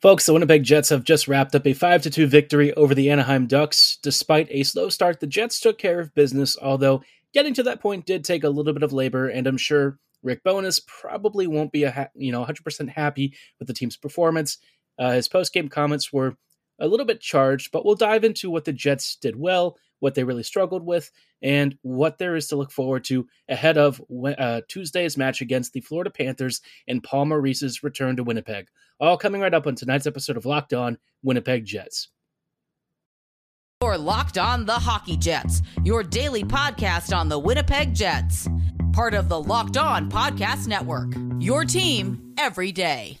Folks, the Winnipeg Jets have just wrapped up a 5 2 victory over the Anaheim Ducks. Despite a slow start, the Jets took care of business, although getting to that point did take a little bit of labor, and I'm sure Rick Bowness probably won't be a ha- you know 100% happy with the team's performance. Uh, his post-game comments were a little bit charged, but we'll dive into what the Jets did well, what they really struggled with, and what there is to look forward to ahead of uh, Tuesday's match against the Florida Panthers and Paul Maurice's return to Winnipeg. All coming right up on tonight's episode of Locked On Winnipeg Jets. You're Locked On the Hockey Jets, your daily podcast on the Winnipeg Jets. Part of the Locked On Podcast Network. Your team every day.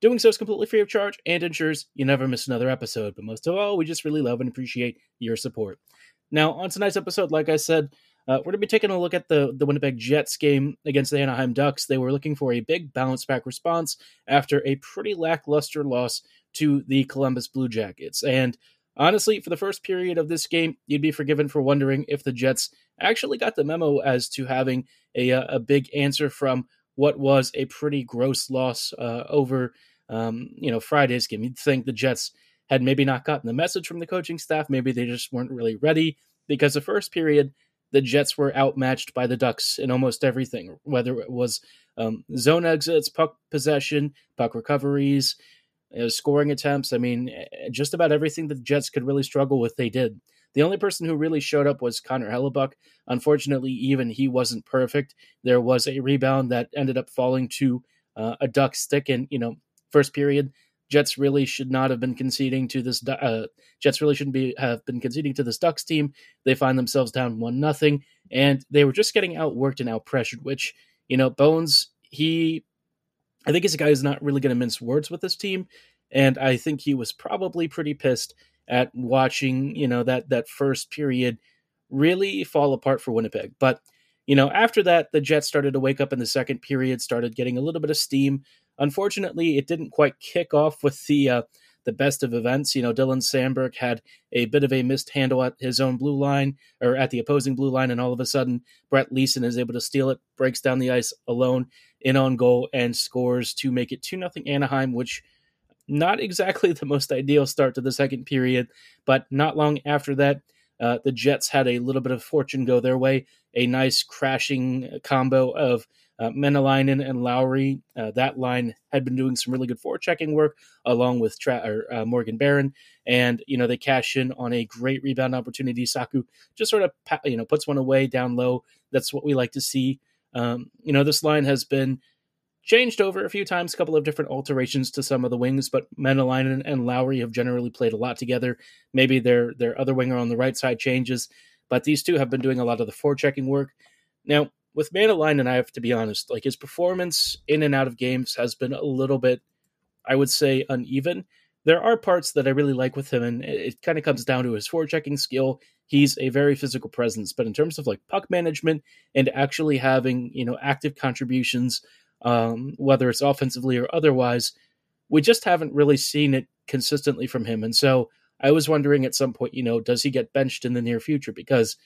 Doing so is completely free of charge and ensures you never miss another episode. But most of all, we just really love and appreciate your support. Now, on tonight's episode, like I said, uh, we're going to be taking a look at the, the Winnipeg Jets game against the Anaheim Ducks. They were looking for a big bounce back response after a pretty lackluster loss to the Columbus Blue Jackets. And honestly, for the first period of this game, you'd be forgiven for wondering if the Jets actually got the memo as to having a, uh, a big answer from what was a pretty gross loss uh, over um, you know, Friday's game. You'd think the Jets had maybe not gotten the message from the coaching staff. Maybe they just weren't really ready because the first period, the Jets were outmatched by the Ducks in almost everything, whether it was um, zone exits, puck possession, puck recoveries, uh, scoring attempts. I mean, eh, just about everything that the Jets could really struggle with, they did. The only person who really showed up was Connor Hellebuyck. Unfortunately, even he wasn't perfect. There was a rebound that ended up falling to uh, a duck stick, and you know first period. Jets really should not have been conceding to this. Uh, Jets really shouldn't be have been conceding to this Ducks team. They find themselves down one nothing, and they were just getting outworked and outpressured. Which you know, Bones, he, I think he's a guy who's not really going to mince words with this team, and I think he was probably pretty pissed at watching you know that that first period really fall apart for Winnipeg. But you know, after that, the Jets started to wake up in the second period, started getting a little bit of steam. Unfortunately, it didn't quite kick off with the uh, the best of events. You know, Dylan Samberg had a bit of a missed handle at his own blue line or at the opposing blue line, and all of a sudden, Brett Leason is able to steal it, breaks down the ice alone in on goal, and scores to make it two nothing Anaheim, which not exactly the most ideal start to the second period, but not long after that. Uh, the Jets had a little bit of fortune go their way. A nice crashing combo of uh, Maenalanen and Lowry. Uh, that line had been doing some really good forechecking work along with Tra- or, uh, Morgan Barron, and you know they cash in on a great rebound opportunity. Saku just sort of you know puts one away down low. That's what we like to see. Um, you know this line has been changed over a few times, a couple of different alterations to some of the wings, but Maenalanen and Lowry have generally played a lot together. Maybe their their other winger on the right side changes, but these two have been doing a lot of the forechecking work. Now, with Maenalanen, I have to be honest, like his performance in and out of games has been a little bit, I would say, uneven. There are parts that I really like with him, and it, it kind of comes down to his forechecking skill. He's a very physical presence, but in terms of like puck management and actually having you know active contributions, um, whether it's offensively or otherwise, we just haven't really seen it consistently from him. And so I was wondering at some point, you know, does he get benched in the near future? Because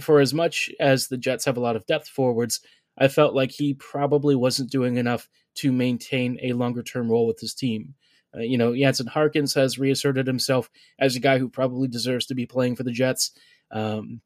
for as much as the Jets have a lot of depth forwards, I felt like he probably wasn't doing enough to maintain a longer term role with his team. Uh, you know, Jansen Harkins has reasserted himself as a guy who probably deserves to be playing for the Jets. Um,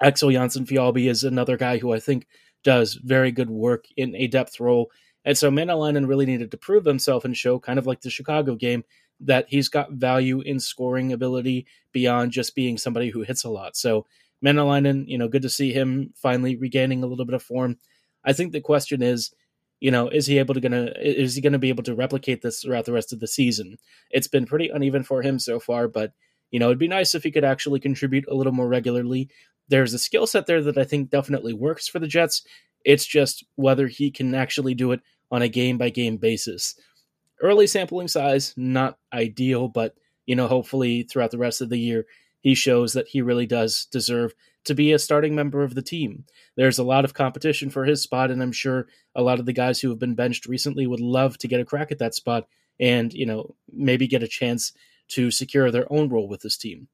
Axel Jonsson-Fjallby is another guy who I think does very good work in a depth role. And so Maenalanen really needed to prove himself and show, kind of like the Chicago game, that he's got value in scoring ability beyond just being somebody who hits a lot. So Maenalanen, you know, good to see him finally regaining a little bit of form. I think the question is, you know, is he able to gonna is he gonna be able to replicate this throughout the rest of the season? It's been pretty uneven for him so far, but you know, it'd be nice if he could actually contribute a little more regularly. There's a skill set there that I think definitely works for the Jets. It's just whether he can actually do it on a game by game basis. Early sampling size, not ideal, but you know, hopefully throughout the rest of the year, he shows that he really does deserve to be a starting member of the team. There's a lot of competition for his spot, and I'm sure a lot of the guys who have been benched recently would love to get a crack at that spot and, you know, maybe get a chance to secure their own role with this team.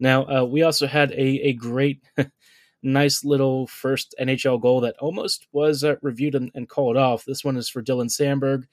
Now, uh, we also had a, a great, nice little first NHL goal that almost was uh, reviewed and, and, called off. This one is for Dylan Samberg.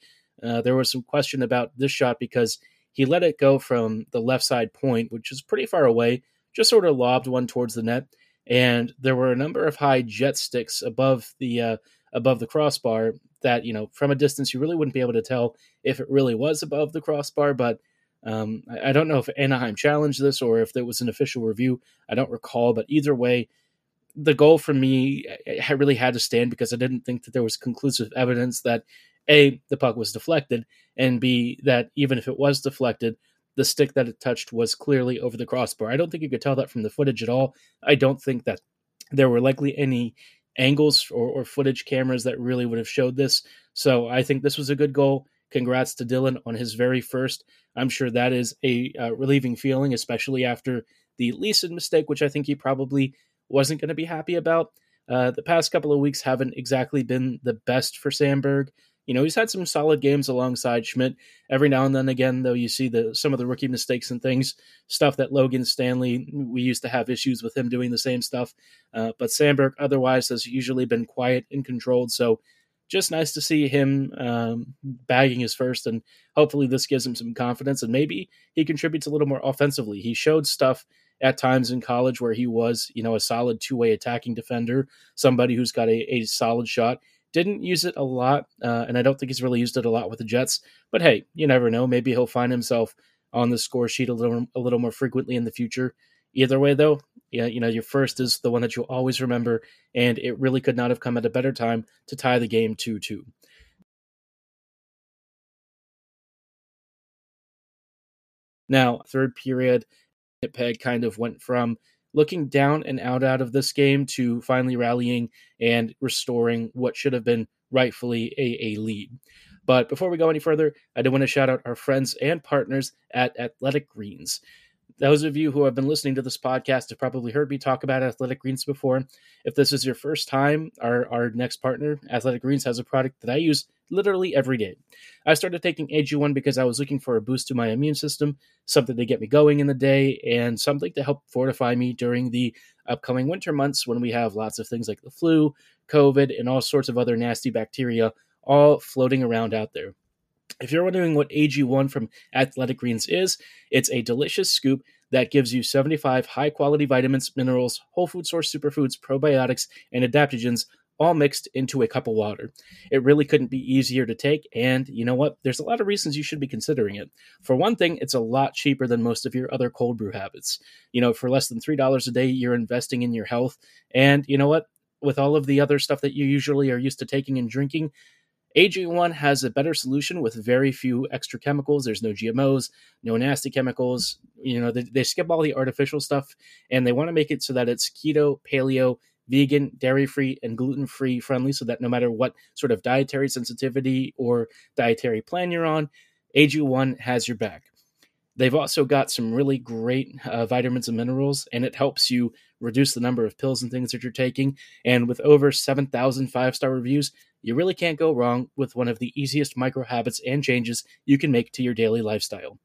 Uh, there was some question about this shot because he let it go from the left side point, which is pretty far away, just sort of lobbed one towards the net. And there were a number of high jet sticks above the uh, above the crossbar that you know from a distance you really wouldn't be able to tell if it really was above the crossbar. But um, I, I don't know if Anaheim challenged this or if there was an official review. I don't recall, but either way, the goal for me I really had to stand because I didn't think that there was conclusive evidence that a the puck was deflected and b that even if it was deflected the stick that it touched was clearly over the crossbar. I don't think you could tell that from the footage at all. I don't think that there were likely any angles or, or footage cameras that really would have showed this. So i think this was a good goal congrats to dylan on his very first i'm sure that is a uh, relieving feeling especially after the Leason mistake which i think he probably wasn't going to be happy about uh, the past couple of weeks haven't exactly been the best for Samberg. You know, he's had some solid games alongside Schmidt. Every now and then, again, though, you see the some of the rookie mistakes and things, stuff that Logan Stanley. We used to have issues with him doing the same stuff, uh, but Samberg otherwise has usually been quiet and controlled. So, just nice to see him um, bagging his first, and hopefully this gives him some confidence, and maybe he contributes a little more offensively. He showed stuff at times in college where he was, you know, a solid two way attacking defender, somebody who's got a, a solid shot. Didn't use it a lot, uh, and I don't think he's really used it a lot with the Jets. But hey, you never know. Maybe he'll find himself on the score sheet a little a little more frequently in the future. Either way, though, yeah, you know, your first is the one that you'll always remember, and it really could not have come at a better time to tie the game 2 2. Now, third period, Peg kind of went from looking down and out out of this game to finally rallying and restoring what should have been rightfully a, a lead. But before we go any further, I do want to shout out our friends and partners at Athletic Greens. Those of you who have been listening to this podcast have probably heard me talk about Athletic Greens before. If this is your first time, our, our next partner, Athletic Greens, has a product that I use literally every day. I started taking AG1 because I was looking for a boost to my immune system, something to get me going in the day, and something to help fortify me during the upcoming winter months when we have lots of things like the flu, COVID, and all sorts of other nasty bacteria all floating around out there. If you're wondering what AG1 from Athletic Greens is, it's a delicious scoop that gives you 75 high quality vitamins, minerals, whole food source superfoods, probiotics, and adaptogens all mixed into a cup of water. It really couldn't be easier to take, and you know what? There's a lot of reasons you should be considering it. For one thing, it's a lot cheaper than most of your other cold brew habits. You know, for less than $3 a day, you're investing in your health, and you know what? With all of the other stuff that you usually are used to taking and drinking, AG1 has a better solution with very few extra chemicals. There's no GMOs, no nasty chemicals. You know, they, they skip all the artificial stuff and they want to make it so that it's keto, paleo, vegan, dairy free, and gluten free friendly so that no matter what sort of dietary sensitivity or dietary plan you're on, AG1 has your back. They've also got some really great uh, vitamins and minerals, and it helps you reduce the number of pills and things that you're taking. And with over 7,000 five star reviews, you really can't go wrong with one of the easiest micro habits and changes you can make to your daily lifestyle.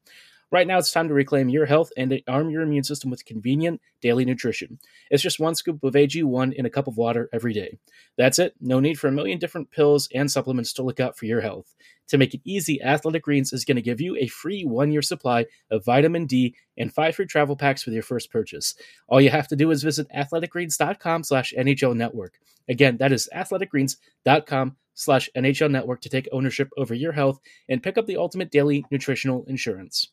Right now, it's time to reclaim your health and arm your immune system with convenient daily nutrition. It's just one scoop of AG1 in a cup of water every day. That's it. No need for a million different pills and supplements to look out for your health. To make it easy, Athletic Greens is going to give you a free one year supply of vitamin D and five free travel packs with your first purchase. All you have to do is visit athleticgreens.com slash NHL network. Again, that is athleticgreens.com slash NHL network to take ownership over your health and pick up the ultimate daily nutritional insurance.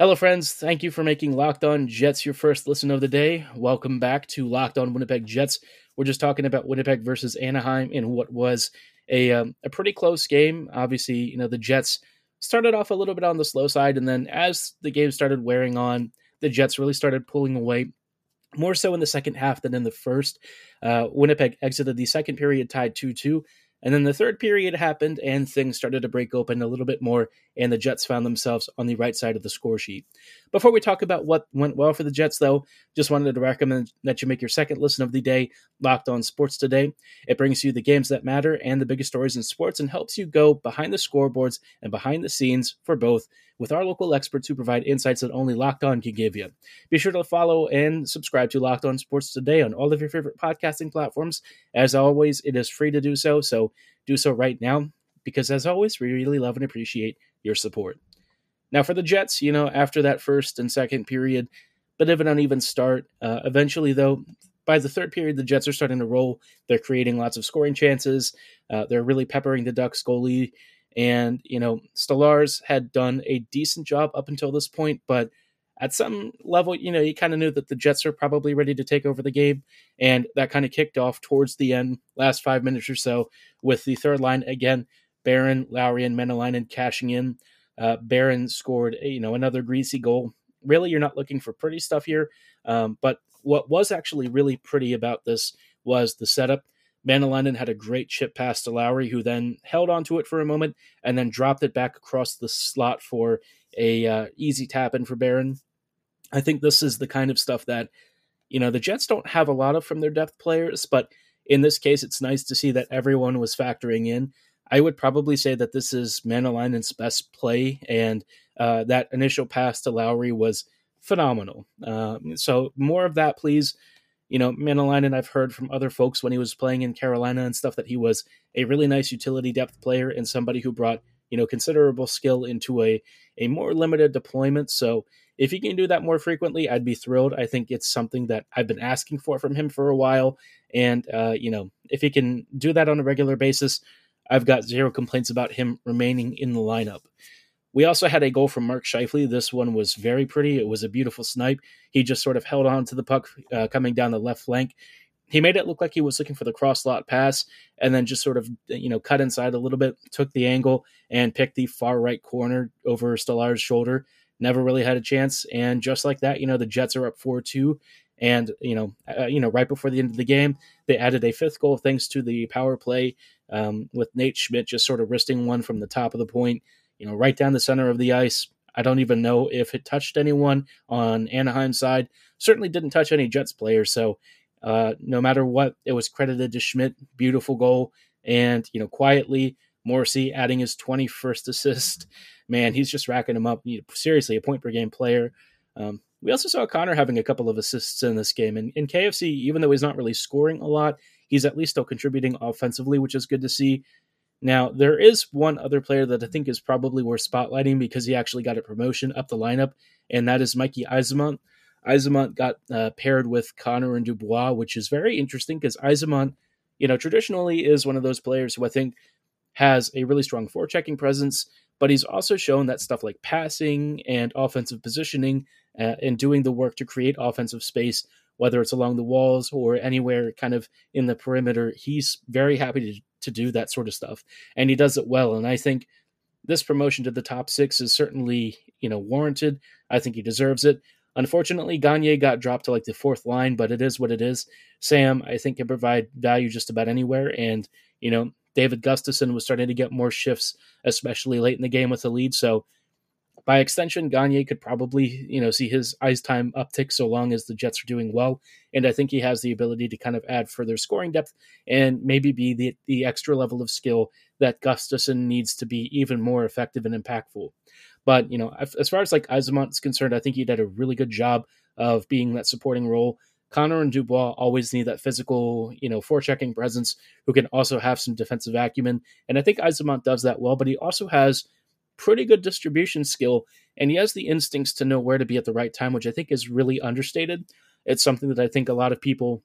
Hello, friends. Thank you for making Locked On Jets your first listen of the day. Welcome back to Locked On Winnipeg Jets. We're just talking about Winnipeg versus Anaheim in what was a um, a pretty close game. Obviously, you know the Jets started off a little bit on the slow side, and then as the game started wearing on, the Jets really started pulling away. More so in the second half than in the first. Uh, Winnipeg exited the second period tied 2 2, and then the third period happened and things started to break open a little bit more, and the Jets found themselves on the right side of the score sheet. Before we talk about what went well for the Jets, though, just wanted to recommend that you make your second listen of the day locked on sports today. It brings you the games that matter and the biggest stories in sports and helps you go behind the scoreboards and behind the scenes for both with our local experts who provide insights that only Locked On can give you. Be sure to follow and subscribe to Locked On Sports today on all of your favorite podcasting platforms. As always, it is free to do so, so do so right now because, as always, we really love and appreciate your support. Now, for the Jets, you know, after that first and second period, bit of an uneven start. Uh, eventually, though, by the third period, the Jets are starting to roll. They're creating lots of scoring chances. Uh, they're really peppering the Ducks goalie. And, you know, Stolarz had done a decent job up until this point, but at some level, you know, you kind of knew that the Jets are probably ready to take over the game. And that kind of kicked off towards the end, last five minutes or so, with the third line again, Barron, Lowry, and Maenalanen cashing in. Uh, Barron scored, you know, another greasy goal. Really, you're not looking for pretty stuff here. Um, but what was actually really pretty about this was the setup. Maenalanen had a great chip pass to Lowry, who then held onto it for a moment and then dropped it back across the slot for a uh, easy tap in for Barron. I think this is the kind of stuff that you know the Jets don't have a lot of from their depth players, but in this case, it's nice to see that everyone was factoring in. I would probably say that this is Maenalanen's best play, and uh, that initial pass to Lowry was phenomenal. Uh, so more of that, please you know, Maenalanen, I've heard from other folks when he was playing in Carolina and stuff that he was a really nice utility depth player and somebody who brought, you know, considerable skill into a, a more limited deployment. So if he can do that more frequently, I'd be thrilled. I think it's something that I've been asking for from him for a while. And, uh, you know, if he can do that on a regular basis, I've got zero complaints about him remaining in the lineup. We also had a goal from Mark Scheifele. This one was very pretty. It was a beautiful snipe. He just sort of held on to the puck uh, coming down the left flank. He made it look like he was looking for the cross slot pass and then just sort of, you know, cut inside a little bit, took the angle and picked the far right corner over Stolar's shoulder. Never really had a chance. And just like that, you know, the Jets are up 4 2. And, you know, uh, you know, right before the end of the game, they added a fifth goal thanks to the power play um, with Nate Schmidt just sort of wristing one from the top of the point you know, right down the center of the ice. I don't even know if it touched anyone on Anaheim side. Certainly didn't touch any Jets players. So uh, no matter what, it was credited to Schmidt. Beautiful goal. And, you know, quietly, Morrissey adding his 21st assist. Man, he's just racking him up. Seriously, a point per game player. Um, we also saw Connor having a couple of assists in this game. And in KFC, even though he's not really scoring a lot, he's at least still contributing offensively, which is good to see. Now, there is one other player that I think is probably worth spotlighting because he actually got a promotion up the lineup, and that is Mikey Eyssimont. Eyssimont got uh, paired with Connor and Dubois, which is very interesting because Eyssimont, you know, traditionally is one of those players who I think has a really strong forechecking presence, but he's also shown that stuff like passing and offensive positioning uh, and doing the work to create offensive space, whether it's along the walls or anywhere kind of in the perimeter, he's very happy to to do that sort of stuff, and he does it well. And I think this promotion to the top six is certainly you know warranted. I think he deserves it. Unfortunately, Gagner got dropped to like the fourth line, but it is what it is. Sam, I think, can provide value just about anywhere, and you know David Gustafsson was starting to get more shifts, especially late in the game with the lead. So by extension, Gagner could probably, you know, see his ice time uptick so long as the Jets are doing well. And I think he has the ability to kind of add further scoring depth and maybe be the, the extra level of skill that Gustafsson needs to be even more effective and impactful. But, you know, as far as like Eyssimont is concerned, I think he did a really good job of being that supporting role. Connor and Dubois always need that physical, you know, forechecking presence who can also have some defensive acumen. And I think Eyssimont does that well, but he also has – pretty good distribution skill, and he has the instincts to know where to be at the right time, which I think is really understated. It's something that I think a lot of people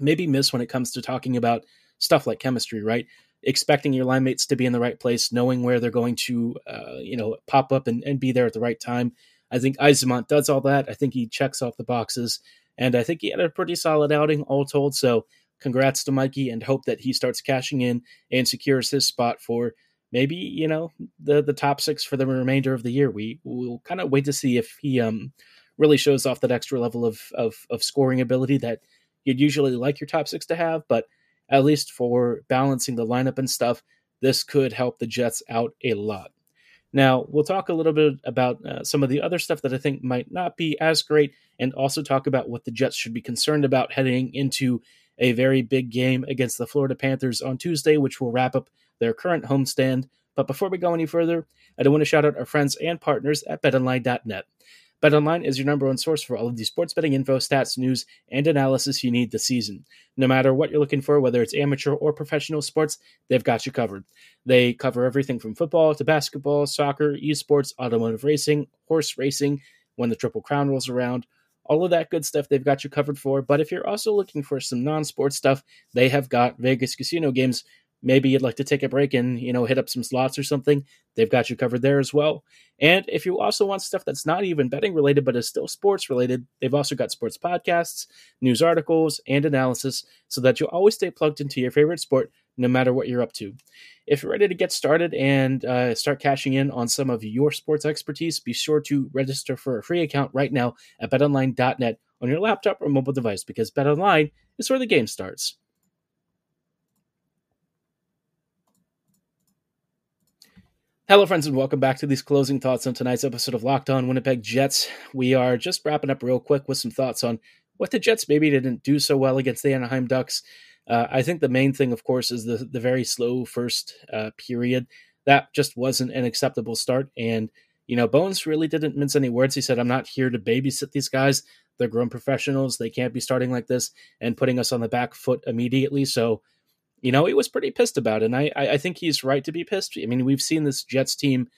maybe miss when it comes to talking about stuff like chemistry, right? Expecting your line mates to be in the right place, knowing where they're going to, uh, you know, pop up and, and be there at the right time. I think Eyssimont does all that. I think he checks off the boxes, and I think he had a pretty solid outing all told. So congrats to Mikey, and hope that he starts cashing in and secures his spot for maybe you know the the top six for the remainder of the year. We we'll kind of wait to see if he um really shows off that extra level of of, of scoring ability that you'd usually like your top six to have, but at least for balancing the lineup and stuff, this could help the Jets out a lot. Now, we'll talk a little bit about uh, some of the other stuff that I think might not be as great, and also talk about what the Jets should be concerned about heading into a very big game against the Florida Panthers on Tuesday, which will wrap up their current homestand. But before we go any further, I do want to shout out our friends and partners at betonline.net. BetOnline is your number one source for all of the sports betting info, stats, news, and analysis you need this season. No matter what you're looking for, whether it's amateur or professional sports, they've got you covered. They cover everything from football to basketball, soccer, esports, automotive racing, horse racing, when the Triple Crown rolls around. All of that good stuff they've got you covered for. But if you're also looking for some non sports stuff, they have got Vegas casino games maybe you'd like to take a break and you know hit up some slots or something. They've got you covered there as well. And if you also want stuff that's not even betting related but is still sports related they've also got sports podcasts news articles and analysis so that you'll always stay plugged into your favorite sport no matter what you're up to. If you're ready to get started and uh, start cashing in on some of your sports expertise be sure to register for a free account right now at betonline.net on your laptop or mobile device because betonline is where the game starts Hello, friends, and welcome back to these closing thoughts on tonight's episode of Locked On Winnipeg Jets. We are just wrapping up real quick with some thoughts on what the Jets maybe didn't do so well against the Anaheim Ducks. Uh, I think the main thing, of course, is the the very slow first uh, period. That just wasn't an acceptable start, and you know, Bones really didn't mince any words. He said, "I'm not here to babysit these guys. They're grown professionals. They can't be starting like this and putting us on the back foot immediately." So you know, he was pretty pissed about it. And I, I think he's right to be pissed. I mean, we've seen this Jets team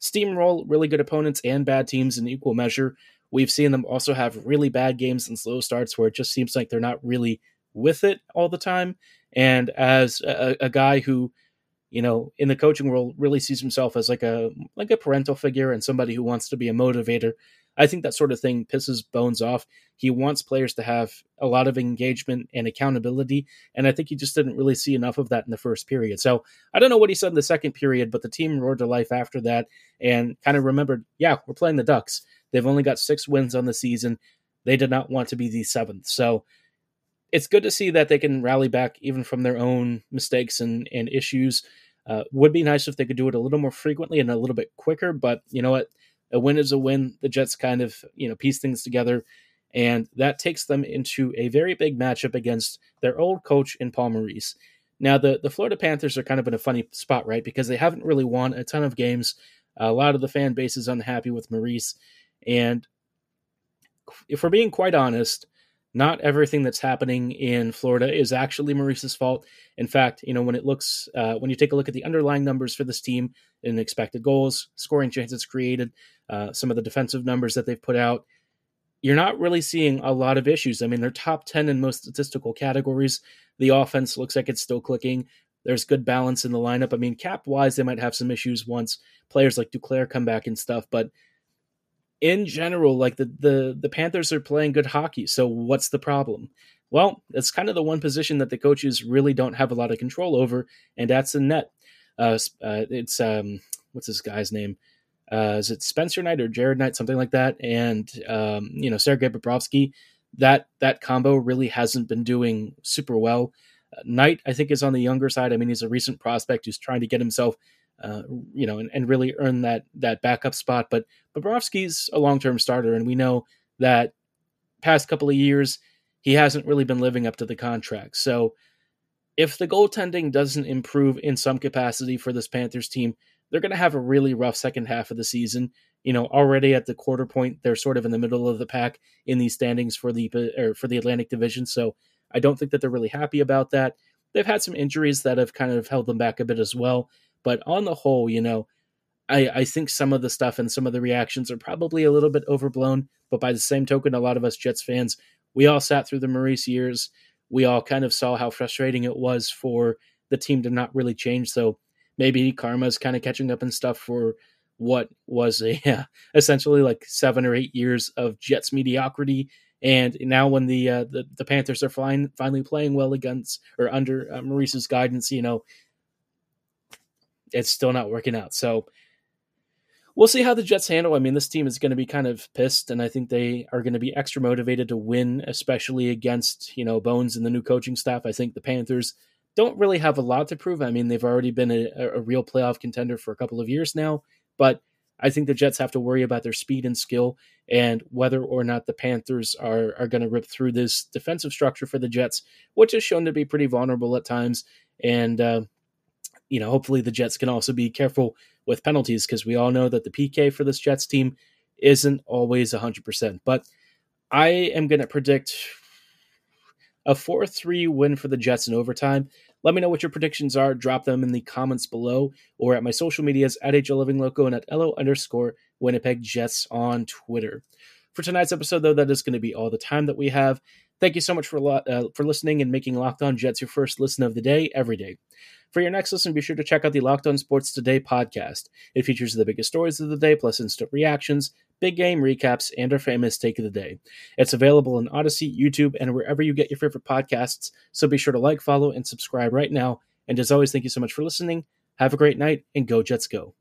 steamroll really good opponents and bad teams in equal measure. We've seen them also have really bad games and slow starts where it just seems like they're not really with it all the time. And as a, a guy who, you know, in the coaching world really sees himself as like a like a parental figure and somebody who wants to be a motivator, I think that sort of thing pisses Bones off. He wants players to have a lot of engagement and accountability, and I think he just didn't really see enough of that in the first period. So I don't know what he said in the second period, but the team roared to life after that and kind of remembered, yeah, we're playing the Ducks. They've only got six wins on the season. They did not want to be the seventh. So it's good to see that they can rally back even from their own mistakes and, and issues. Uh, would be nice if they could do it a little more frequently and a little bit quicker, but you know what? A win is a win. The Jets kind of, you know, piece things together. And that takes them into a very big matchup against their old coach in Paul Maurice. Now, the, the Florida Panthers are kind of in a funny spot, right? Because they haven't really won a ton of games. A lot of the fan base is unhappy with Maurice. And if we're being quite honest, not everything that's happening in Florida is actually Maurice's fault. In fact, you know, when it looks, uh, when you take a look at the underlying numbers for this team in expected goals, scoring chances created, uh, some of the defensive numbers that they've put out, you're not really seeing a lot of issues. I mean, they're top 10 in most statistical categories. The offense looks like it's still clicking. There's good balance in the lineup. I mean, cap wise, they might have some issues once players like Duclair come back and stuff, but in general, like the the the Panthers are playing good hockey. So what's the problem? Well, it's kind of the one position that the coaches really don't have a lot of control over, and that's the net. Uh, uh, it's um, what's this guy's name? Uh, is it Spencer Knight or Jared Knight, something like that? And um, you know, Sergei Bobrovsky. That that combo really hasn't been doing super well. Uh, Knight, I think, is on the younger side. I mean, he's a recent prospect who's trying to get himself uh, you know, and, and, really earn that that backup spot. But Bobrovsky's a long term starter, and we know that past couple of years he hasn't really been living up to the contract. So if the goaltending doesn't improve in some capacity for this Panthers team, they're going to have a really rough second half of the season. You know, already at the quarter point, they're sort of in the middle of the pack in these standings for the or for the Atlantic Division. So I don't think that they're really happy about that. They've had some injuries that have kind of held them back a bit as well. But on the whole, you know, I, I think some of the stuff and some of the reactions are probably a little bit overblown. But by the same token, a lot of us Jets fans, we all sat through the Maurice years. We all kind of saw how frustrating it was for the team to not really change. So maybe karma is kind of catching up and stuff for what was a yeah, essentially like seven or eight years of Jets mediocrity. And now, when the uh, the, the Panthers are finally playing well against or under uh, Maurice's guidance, you know, it's still not working out. So we'll see how the Jets handle. I mean, this team is going to be kind of pissed, and I think they are going to be extra motivated to win, especially against you know Bones and the new coaching staff. I think the Panthers don't really have a lot to prove. I mean, they've already been a, a real playoff contender for a couple of years now, but I think the Jets have to worry about their speed and skill and whether or not the Panthers are, are going to rip through this defensive structure for the Jets, which is shown to be pretty vulnerable at times. And, uh, you know, hopefully the Jets can also be careful with penalties because we all know that the PK for this Jets team isn't always 100%. But I am going to predict a 4 3 win for the Jets in overtime. Let me know what your predictions are. Drop them in the comments below or at my social medias at HL Living Loco and at LO underscore Winnipeg Jets on Twitter. For tonight's episode, though, that is going to be all the time that we have. Thank you so much for uh, for listening and making Locked On Jets your first listen of the day every day. For your next listen, be sure to check out the Locked On Sports Today podcast. It features the biggest stories of the day, plus instant reactions, big game recaps, and our famous take of the day. It's available on Audacy, YouTube, and wherever you get your favorite podcasts. So be sure to like, follow, and subscribe right now. And as always, thank you so much for listening. Have a great night, and go Jets go.